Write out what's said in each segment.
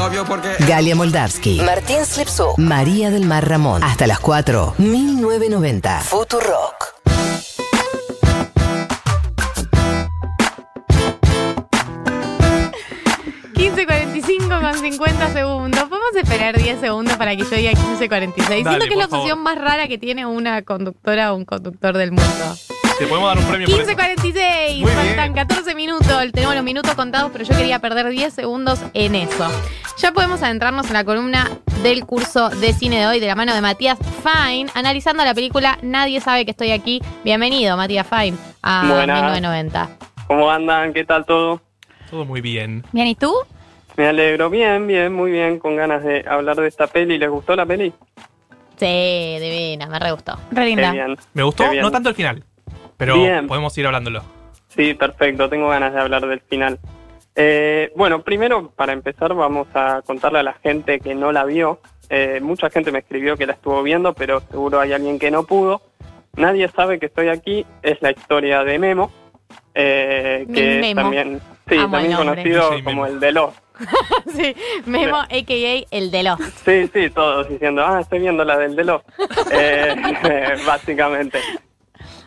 novio porque... Galia Moldavsky, Martín Slipsuk, María del Mar Ramón. Hasta las 4, 1990. Futurock. 15.45 con 50 segundos. ¿Podemos esperar 10 segundos para que yo diga 15.46? Siento que es la opción más rara que tiene una conductora o un conductor del mundo. Te podemos dar un premio por eso. 15.46, Muy faltan bien. 14 minutos, tenemos los minutos contados, pero yo quería perder 10 segundos en eso. Ya podemos adentrarnos en la columna del curso de cine de hoy de la mano de Matías Fine, analizando la película Nadie sabe que estoy aquí. Bienvenido, Matías Fine, a Buenas. 1990. ¿Cómo andan? ¿Qué tal todo? Todo muy bien. Bien, ¿y tú? Me alegro. Bien, bien, muy bien. Con ganas de hablar de esta peli. ¿Les gustó la peli? Sí, divina, me re gustó. Re Qué linda. bien. Me gustó, Qué bien. no tanto el final, pero Bien. podemos ir hablándolo. Sí, perfecto. Tengo ganas de hablar del final. Eh, bueno, primero, para empezar, vamos a contarle a la gente que no la vio. Eh, mucha gente me escribió que la estuvo viendo, pero seguro hay alguien que no pudo. Nadie sabe que estoy aquí. Es la historia de Memo, eh, que es Memo. también, sí, Amo también conocido Sí, como Memo. el de los. sí, Memo, a.k.a. el de los. Sí, sí, todos diciendo, ah, estoy viendo la del Delo. Eh, básicamente.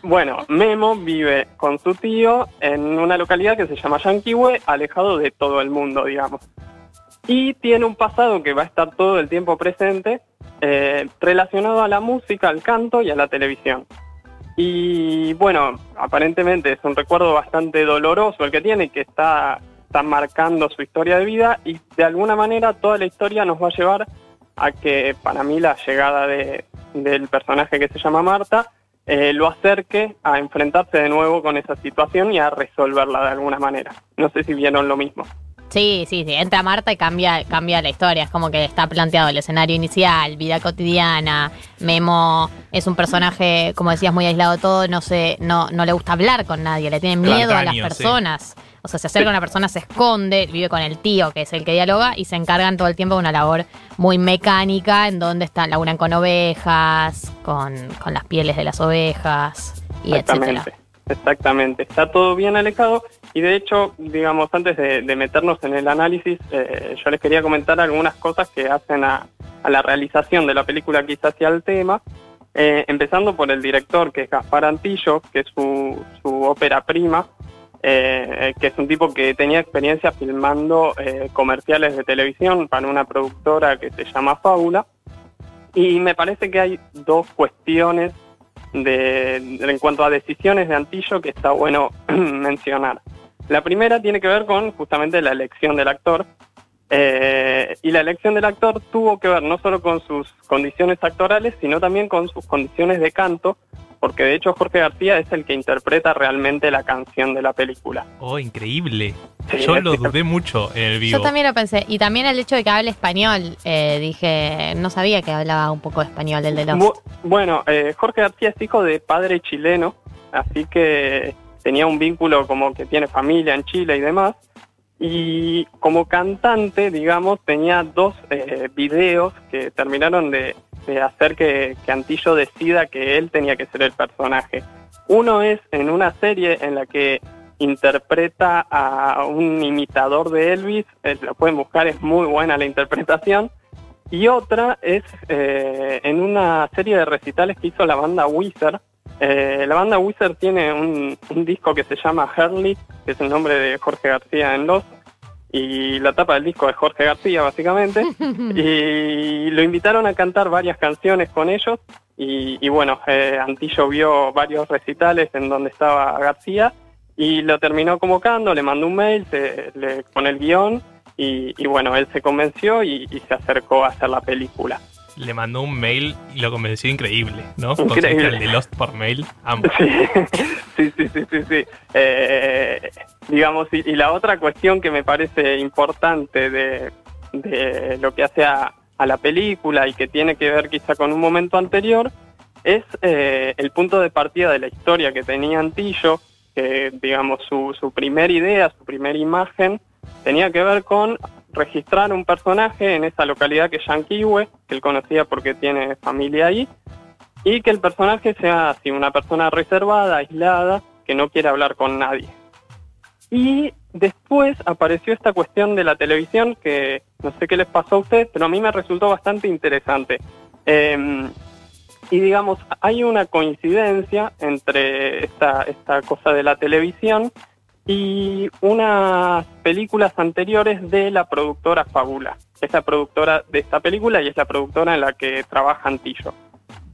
Bueno, Memo vive con su tío en una localidad que se llama Yanquihue, alejado de todo el mundo, digamos. Y tiene un pasado que va a estar todo el tiempo presente, eh, relacionado a la música, al canto y a la televisión. Y bueno, aparentemente es un recuerdo bastante doloroso el que tiene, que está, está marcando su historia de vida y de alguna manera toda la historia nos va a llevar a que para mí la llegada de, del personaje que se llama Marta eh, lo acerque a enfrentarse de nuevo con esa situación y a resolverla de alguna manera. No sé si vieron lo mismo. Sí, sí, sí. Entra Marta y cambia, cambia la historia. Es como que está planteado el escenario inicial, vida cotidiana. Memo es un personaje, como decías, muy aislado de todo. No sé, no, no le gusta hablar con nadie. Le tiene miedo a las sí. personas. O sea, se acerca a una persona, se esconde, vive con el tío, que es el que dialoga, y se encargan todo el tiempo de una labor muy mecánica, en donde están, laburan con ovejas, con, con las pieles de las ovejas, y etcétera. Exactamente, exactamente. Está todo bien alejado y de hecho, digamos, antes de, meternos en el análisis, eh, yo les quería comentar algunas cosas que hacen a, la realización de la película quizás hacia el tema, eh, empezando por el director, que es Gaspar Antillo, que es su, su ópera prima, eh, que es un tipo que tenía experiencia filmando comerciales de televisión para una productora que se llama Fábula. Y me parece que hay dos cuestiones en cuanto a decisiones de Antillo que está bueno mencionar. La primera tiene que ver con justamente la elección del actor. eh, y la elección del actor tuvo que ver no solo con sus condiciones actorales, sino también con sus condiciones de canto, porque de hecho Jorge García es el que interpreta realmente la canción de la película. Oh, increíble. Sí, Yo lo dudé mucho en el vivo. Yo también lo pensé. Y también el hecho de que hable español. eh, dije, no sabía que hablaba un poco de español el de los. Bu- bueno, eh, Jorge García es hijo de padre chileno, así que tenía un vínculo como que tiene familia en Chile y demás. Y como cantante, digamos, tenía dos eh, videos que terminaron de, hacer que, que Antillo decida que él tenía que ser el personaje. Uno es en una serie en la que interpreta a un imitador de Elvis, eh, lo pueden buscar, es muy buena la interpretación. Y otra es eh, en una serie de recitales que hizo la banda Wizard. Eh, la banda Wizard tiene un, un disco que se llama Hurley, que es el nombre de Jorge García en Los. Y la tapa del disco es Jorge García, básicamente. y lo invitaron a cantar varias canciones con ellos. Y, y bueno, eh, Antillo vio varios recitales en donde estaba García y lo terminó convocando, le mandó un mail se- le- con el guion y, y bueno, él se convenció y, y se acercó a hacer la película. Le mandó un mail y lo convenció increíble, ¿no? Increíble. El de Lost por mail. Amo. Sí, sí, sí, sí, sí. sí. Eh, digamos, y, y la otra cuestión que me parece importante de, de lo que hace a, a la película y que tiene que ver quizá con un momento anterior es eh, el punto de partida de la historia que tenía Antillo, que digamos su, su primera idea, su primera imagen, tenía que ver con registrar un personaje en esa localidad que es Yanquihue, que él conocía porque tiene familia ahí, y que el personaje sea así, una persona reservada, aislada, que no quiere hablar con nadie. Y después apareció esta cuestión de la televisión que no sé qué les pasó a ustedes, pero a mí me resultó bastante interesante. Eh, y digamos, hay una coincidencia entre esta, esta cosa de la televisión y unas películas anteriores de la productora Fábula. Es la productora de esta película y es la productora en la que trabaja Antillo.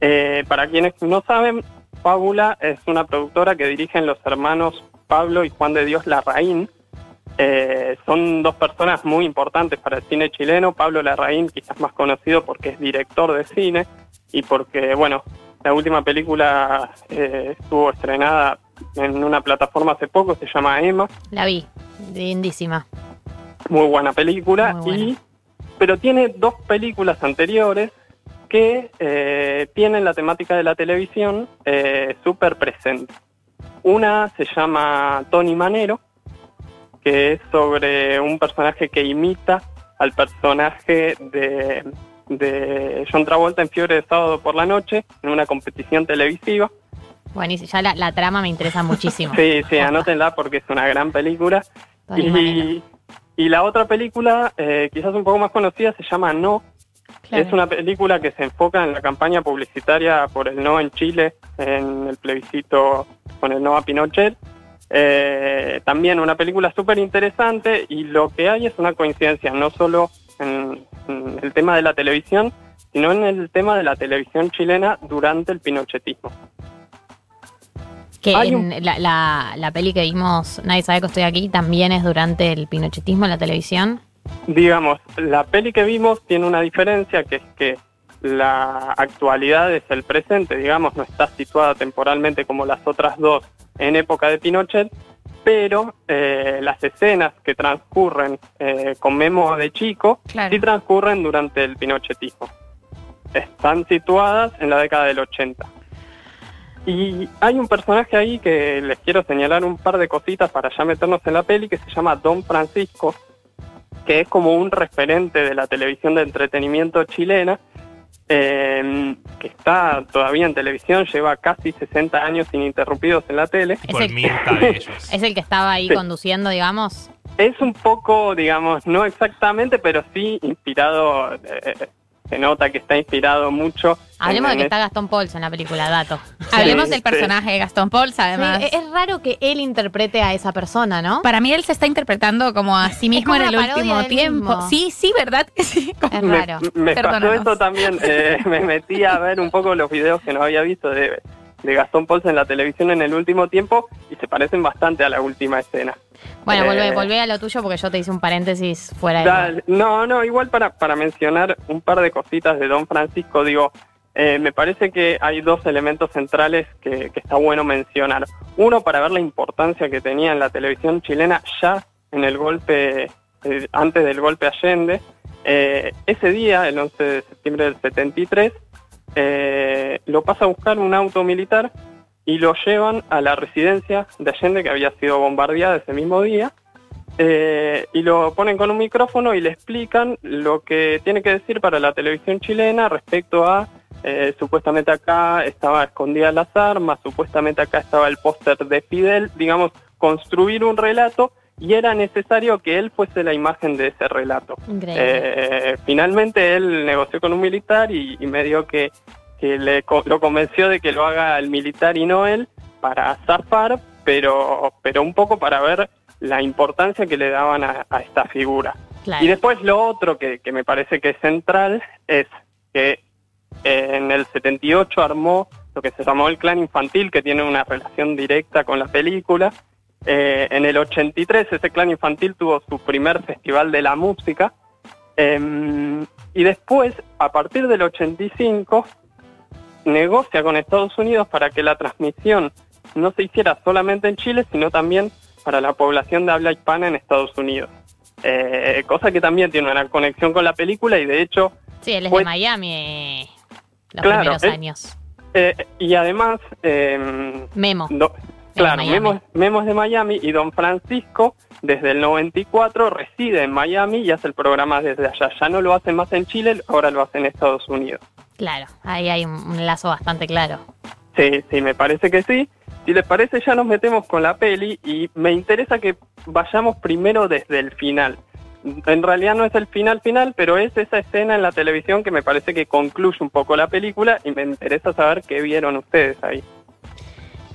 Eh, para quienes no saben, Fábula es una productora que dirigen los hermanos Pablo y Juan de Dios Larraín. Eh, son dos personas muy importantes para el cine chileno. Pablo Larraín, quizás más conocido porque es director de cine y porque, bueno, la última película eh, estuvo estrenada en una plataforma hace poco, se llama Emma. La vi, lindísima. Muy buena película. Muy buena. Y, pero tiene dos películas anteriores que eh, tienen la temática de la televisión eh, súper presente. Una se llama Tony Manero, que es sobre un personaje que imita al personaje de, de John Travolta en Fiebre de Sábado por la Noche, en una competición televisiva. Buenísimo, ya la, la trama me interesa muchísimo. Sí, sí, anótenla porque es una gran película. Y, y la otra película, eh, quizás un poco más conocida, se llama No. Claro. Es una película que se enfoca en la campaña publicitaria por el no en Chile, en el plebiscito con el no a Pinochet. Eh, también una película súper interesante y lo que hay es una coincidencia, no solo en, en el tema de la televisión, sino en el tema de la televisión chilena durante el pinochetismo. Que Hay en la, la, la peli que vimos, Nadie sabe que estoy aquí, también es durante el pinochetismo en la televisión. Digamos, la peli que vimos tiene una diferencia que es que la actualidad es el presente, digamos, no está situada temporalmente como las otras dos en época de Pinochet, pero eh, las escenas que transcurren eh, con Memo de chico Claro. sí transcurren durante el pinochetismo. Están situadas en la década del 80. Y hay un personaje ahí que les quiero señalar un par de cositas para ya meternos en la peli que se llama Don Francisco, que es como un referente de la televisión de entretenimiento chilena, eh, que está todavía en televisión, lleva casi 60 años ininterrumpidos en la tele. Por el-. Es el que estaba ahí Sí. conduciendo, digamos. Es un poco, digamos, no exactamente, pero sí inspirado, eh, se nota que está inspirado mucho. Hablemos de que está Gastón Pauls en la película, dato. Hablemos Sí, del sí. personaje de Gastón Pauls, además. Sí, es raro que él interprete a esa persona, ¿no? Para mí él se está interpretando como a sí mismo en el último tiempo. mismo. Sí, sí, ¿verdad? que sí? Es me, raro. me pasó eso también. eh, me metí a ver un poco los videos que no había visto de, de Gastón Pauls en la televisión en el último tiempo y se parecen bastante a la última escena. Bueno, Eh, volvé, volvé a lo tuyo porque yo te hice un paréntesis fuera de. Dale. No, no, igual para, para mencionar un par de cositas de Don Francisco, digo, eh, me parece que hay dos elementos centrales que, que está bueno mencionar. Uno, para ver la importancia que tenía en la televisión chilena ya en el golpe, eh, antes del golpe Allende. Eh, ese día, el 11 de septiembre del 73, eh, lo pasa a buscar un auto militar y lo llevan a la residencia de Allende que había sido bombardeada ese mismo día. Eh, y lo ponen con un micrófono y le explican lo que tiene que decir para la televisión chilena respecto a eh, supuestamente acá estaba escondidas las armas, supuestamente acá estaba el póster de Fidel, digamos, construir un relato y era necesario que él fuese la imagen de ese relato. Eh, finalmente él negoció con un militar y, y medio que, que le, lo convenció de que lo haga el militar y no él para zafar, pero, pero un poco para ver la importancia que le daban a, a esta figura. claro. Y después lo otro que, que me parece que es central es que eh, en el 78 armó lo que se llamó el clan infantil, que tiene una relación directa con la película. Eh, en el 83 ese clan infantil tuvo su primer festival de la música. Em, y después, a partir del 85, negocia con Estados Unidos para que la transmisión no se hiciera solamente en Chile, sino también para la población de habla hispana en Estados Unidos. Eh, cosa que también tiene una conexión con la película y de hecho, Sí, él es de Miami eh, los Claro, primeros años. eh, y además, em, Memo. do- claro. Memo, Memo es de Miami y Don Francisco desde el 94 reside en Miami y hace el programa desde allá. Ya no lo hace más en Chile, ahora lo hace en Estados Unidos. Claro, ahí hay un, un lazo bastante claro. Sí, sí, me parece que sí. si les parece ya nos metemos con la peli y me interesa que vayamos primero desde el final. En realidad no es el final final, pero es esa escena en la televisión que me parece que concluye un poco la película y me interesa saber qué vieron ustedes ahí.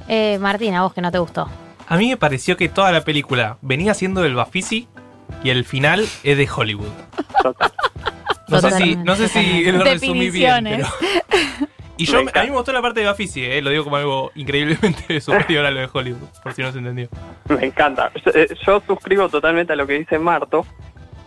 Eh, Martina, vos que no te gustó. A mí me pareció que toda la película venía siendo del Bafisi y el final es de Hollywood. Total. No sé si, no sé si lo resumí bien, pero... Y yo, a mí me gustó la parte de Bafisi, eh, lo digo como algo increíblemente superior a lo de Hollywood, por si no se entendió. Me encanta. Yo, eh, yo suscribo totalmente a lo que dice Marto.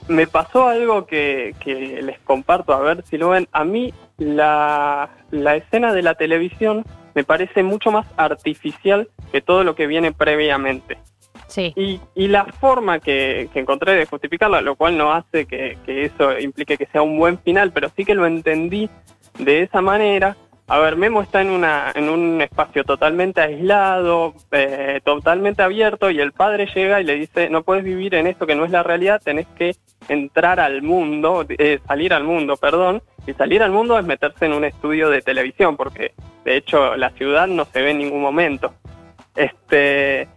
Me pasó algo que, que les comparto, a ver si lo ven. A mí la, la escena de la televisión me parece mucho más artificial que todo lo que viene previamente. Sí. Y, y la forma que, que encontré de justificarla, lo cual no hace que, que eso implique que sea un buen final, pero sí que lo entendí de esa manera. A ver, Memo está en, una, en un espacio totalmente aislado, eh, totalmente abierto, y el padre llega y le dice, no puedes vivir en esto que no es la realidad, tenés que entrar al mundo, eh, salir al mundo, perdón, y salir al mundo es meterse en un estudio de televisión, porque de hecho la ciudad no se ve en ningún momento. Este,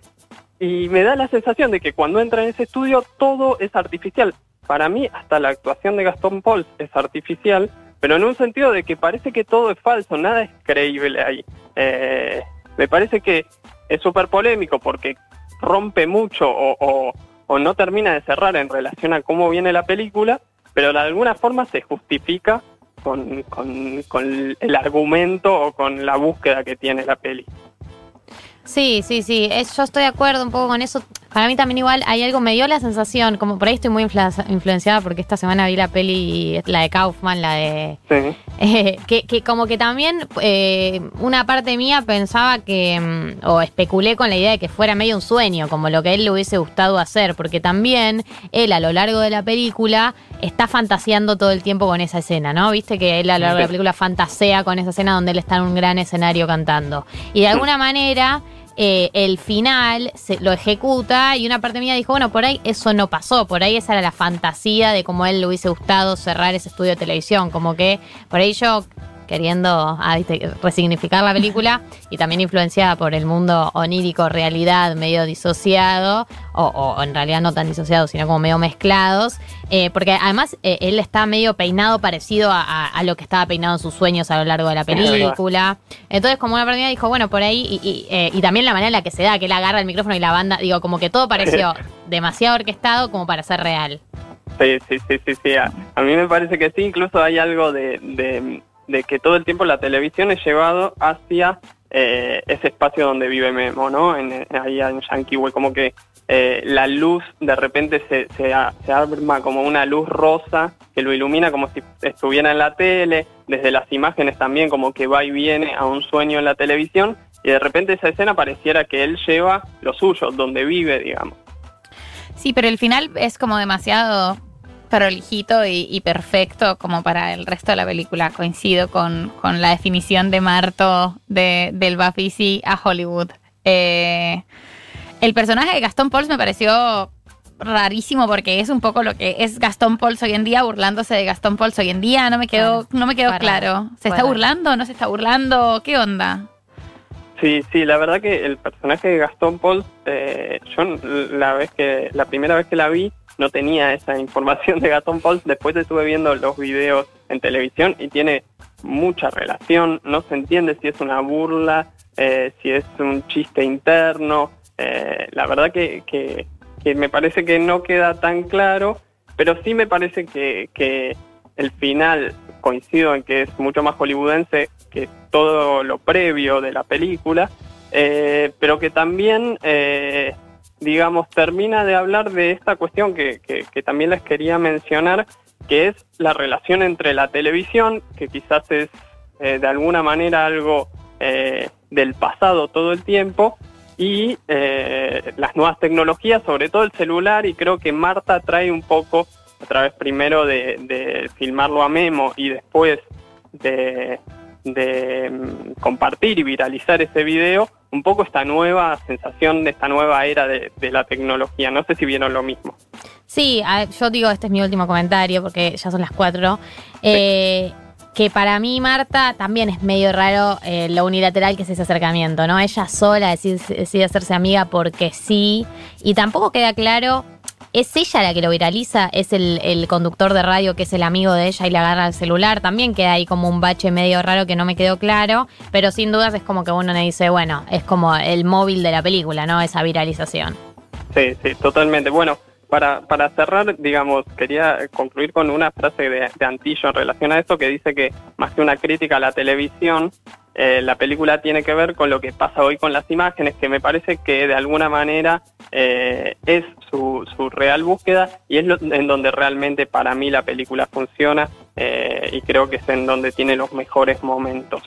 y me da la sensación de que cuando entra en ese estudio todo es artificial. Para mí, hasta la actuación de Gastón Pauls es artificial, pero en un sentido de que parece que todo es falso, nada es creíble ahí. Eh, me parece que es súper polémico porque rompe mucho o, no termina de cerrar en relación a cómo viene la película, pero de alguna forma se justifica con, el argumento o con la búsqueda que tiene la peli. Sí, sí, sí. Yo estoy de acuerdo un poco con eso. Para mí también igual hay algo, me dio la sensación, como por ahí estoy muy influ- influenciada porque esta semana vi la peli, la de Kaufman, la de... Sí. eh, que, que como que también eh, una parte mía pensaba que, mm, o especulé con la idea de que fuera medio un sueño, como lo que a él le hubiese gustado hacer, porque también él a lo largo de la película está fantaseando todo el tiempo con esa escena, ¿no? Viste que él a lo largo de la película fantasea con esa escena donde él está en un gran escenario cantando. Y de alguna manera eh, el final se, lo ejecuta y una parte mía dijo, bueno, por ahí eso no pasó, por ahí esa era la fantasía de cómo a él le hubiese gustado cerrar ese estudio de televisión, como que por ahí yo queriendo ah, resignificar la película y también influenciada por el mundo onírico, realidad, medio disociado, o, o en realidad no tan disociado, sino como medio mezclados, eh, porque además eh, él está medio peinado parecido a, a- a lo que estaba peinado en sus sueños a lo largo de la película. Entonces, como una persona dijo, bueno, por ahí, y, y, eh, y también la manera en la que se da, que él agarra el micrófono y la banda, digo, como que todo pareció demasiado orquestado como para ser real. Sí, sí, sí, sí, sí. A, a mí me parece que sí, incluso hay algo de, de- de que todo el tiempo la televisión es llevado hacia eh, ese espacio donde vive Memo, ¿no? En, en- ahí en Yankee Way, como que eh, la luz de repente se, se, se arma como una luz rosa que lo ilumina como si estuviera en la tele, desde las imágenes también como que va y viene a un sueño en la televisión y de repente esa escena pareciera que él lleva lo suyo, donde vive, digamos. Sí, pero el final es como demasiado prolijito y, y perfecto como para el resto de la película. Coincido con, con la definición de Marto de, del Bafisi a Hollywood. Eh, el personaje de Gastón Pauls me pareció rarísimo porque es un poco lo que es Gastón Pauls hoy en día, burlándose de Gastón Pauls hoy en día. No me quedó, Claro. no me quedó claro. ¿Se está burlando? ¿No se está burlando? ¿Qué onda? Sí, sí, la verdad que el personaje de Gastón Paul, eh, yo la vez que la primera vez que la vi no tenía esa información de Gastón Paul, después estuve viendo los videos en televisión y tiene mucha relación, no se entiende si es una burla, eh, si es un chiste interno, eh, la verdad que, que, que me parece que no queda tan claro, pero sí me parece que, que el final coincido en que es mucho más hollywoodense que todo lo previo de la película, eh, pero que también, eh, digamos, termina de hablar de esta cuestión que, que- también les quería mencionar, que es la relación entre la televisión, que quizás es eh, de alguna manera algo eh, del pasado todo el tiempo, y eh, las nuevas tecnologías, sobre todo el celular, y creo que Marta trae un poco, a través primero de, de filmarlo a Memo y después de, de, mm, compartir y viralizar ese video, un poco esta nueva sensación de esta nueva era de, de la tecnología. No sé si vieron lo mismo. Sí, yo digo, este es mi último comentario porque ya son las cuatro. Eh, que para mí, Marta, también es medio raro eh, lo unilateral que es ese acercamiento, ¿no? Ella sola decide, decide hacerse amiga porque sí, y tampoco queda claro, ¿es ella la que lo viraliza? ¿Es el, conductor de radio que es el amigo de ella y le agarra el celular? También queda ahí como un bache medio raro que no me quedó claro, pero sin dudas es como que uno le dice, bueno, es como el móvil de la película, ¿no? Esa viralización. Sí, sí, totalmente. Bueno, para, para cerrar, digamos, quería concluir con una frase de, de Antillo en relación a esto que dice que más que una crítica a la televisión, eh, la película tiene que ver con lo que pasa hoy con las imágenes, que me parece que de alguna manera eh, es su, su real búsqueda y es lo- en donde realmente para mí la película funciona eh, y creo que es en donde tiene los mejores momentos.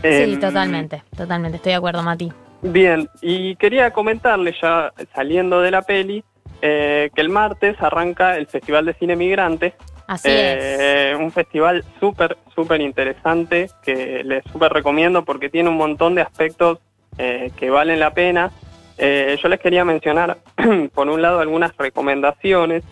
Sí, Em, totalmente, totalmente, estoy de acuerdo, Mati. Bien, y quería comentarle ya saliendo de la peli eh, que el martes arranca el Festival de Cine Migrante, Así es. un festival súper, súper interesante que les súper recomiendo porque tiene un montón de aspectos eh, que valen la pena. Eh, yo les quería mencionar, por un lado, algunas recomendaciones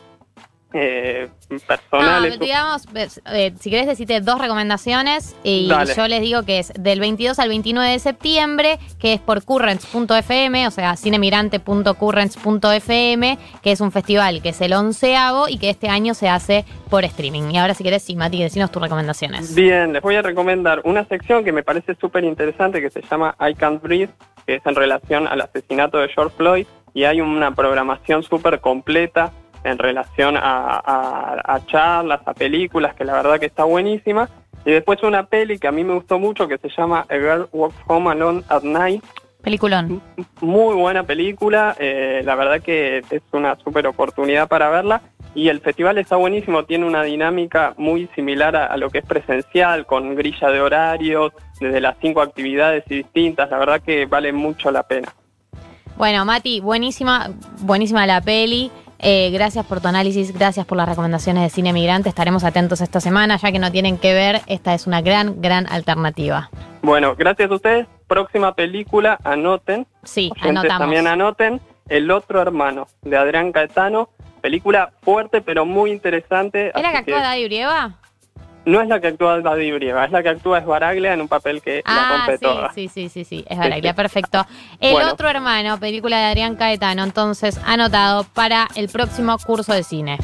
eh, personales. No, digamos, eh, si querés decirte dos recomendaciones y Dale. yo les digo que es del 22 al 29 de septiembre, que es por currents.fm, o sea, cinemigrante.currents.fm, que es un festival que es el onceavo y que este año se hace por streaming. Y ahora si querés, sí, Mati, decinos tus recomendaciones. Bien, les voy a recomendar una sección que me parece súper interesante que se llama I Can't Breathe, que es en relación al asesinato de George Floyd y hay una programación súper completa en relación a, a- a charlas, a películas, que la verdad que está buenísima. Y después una peli que a mí me gustó mucho que se llama A Girl Walks Home Alone at Night, Peliculón. muy buena película, eh, la verdad que es una súper oportunidad para verla y el festival está buenísimo, tiene una dinámica muy similar a, a lo que es presencial, con grilla de horarios, desde las cinco actividades y distintas, la verdad que vale mucho la pena. Bueno, Mati, buenísima, buenísima la peli. Eh, gracias por tu análisis, gracias por las recomendaciones de Cine Migrante. Estaremos atentos esta semana, ya que no tienen que ver. Esta es una gran, gran alternativa. Bueno, gracias a ustedes, próxima película, anoten, Sí, anotamos. también anoten, El otro hermano, de Adrián Caetano, película fuerte pero muy interesante. ¿Es la que actúa Daddy Urieva? No es la que actúa Daddy Brieva, es la que actúa Esbaraglia en un papel que la Ah, rompe sí, toda. sí, sí, sí, sí, es Baraglia, perfecto. El Bueno. otro hermano, película de Adrián Caetano, entonces anotado para el próximo curso de cine.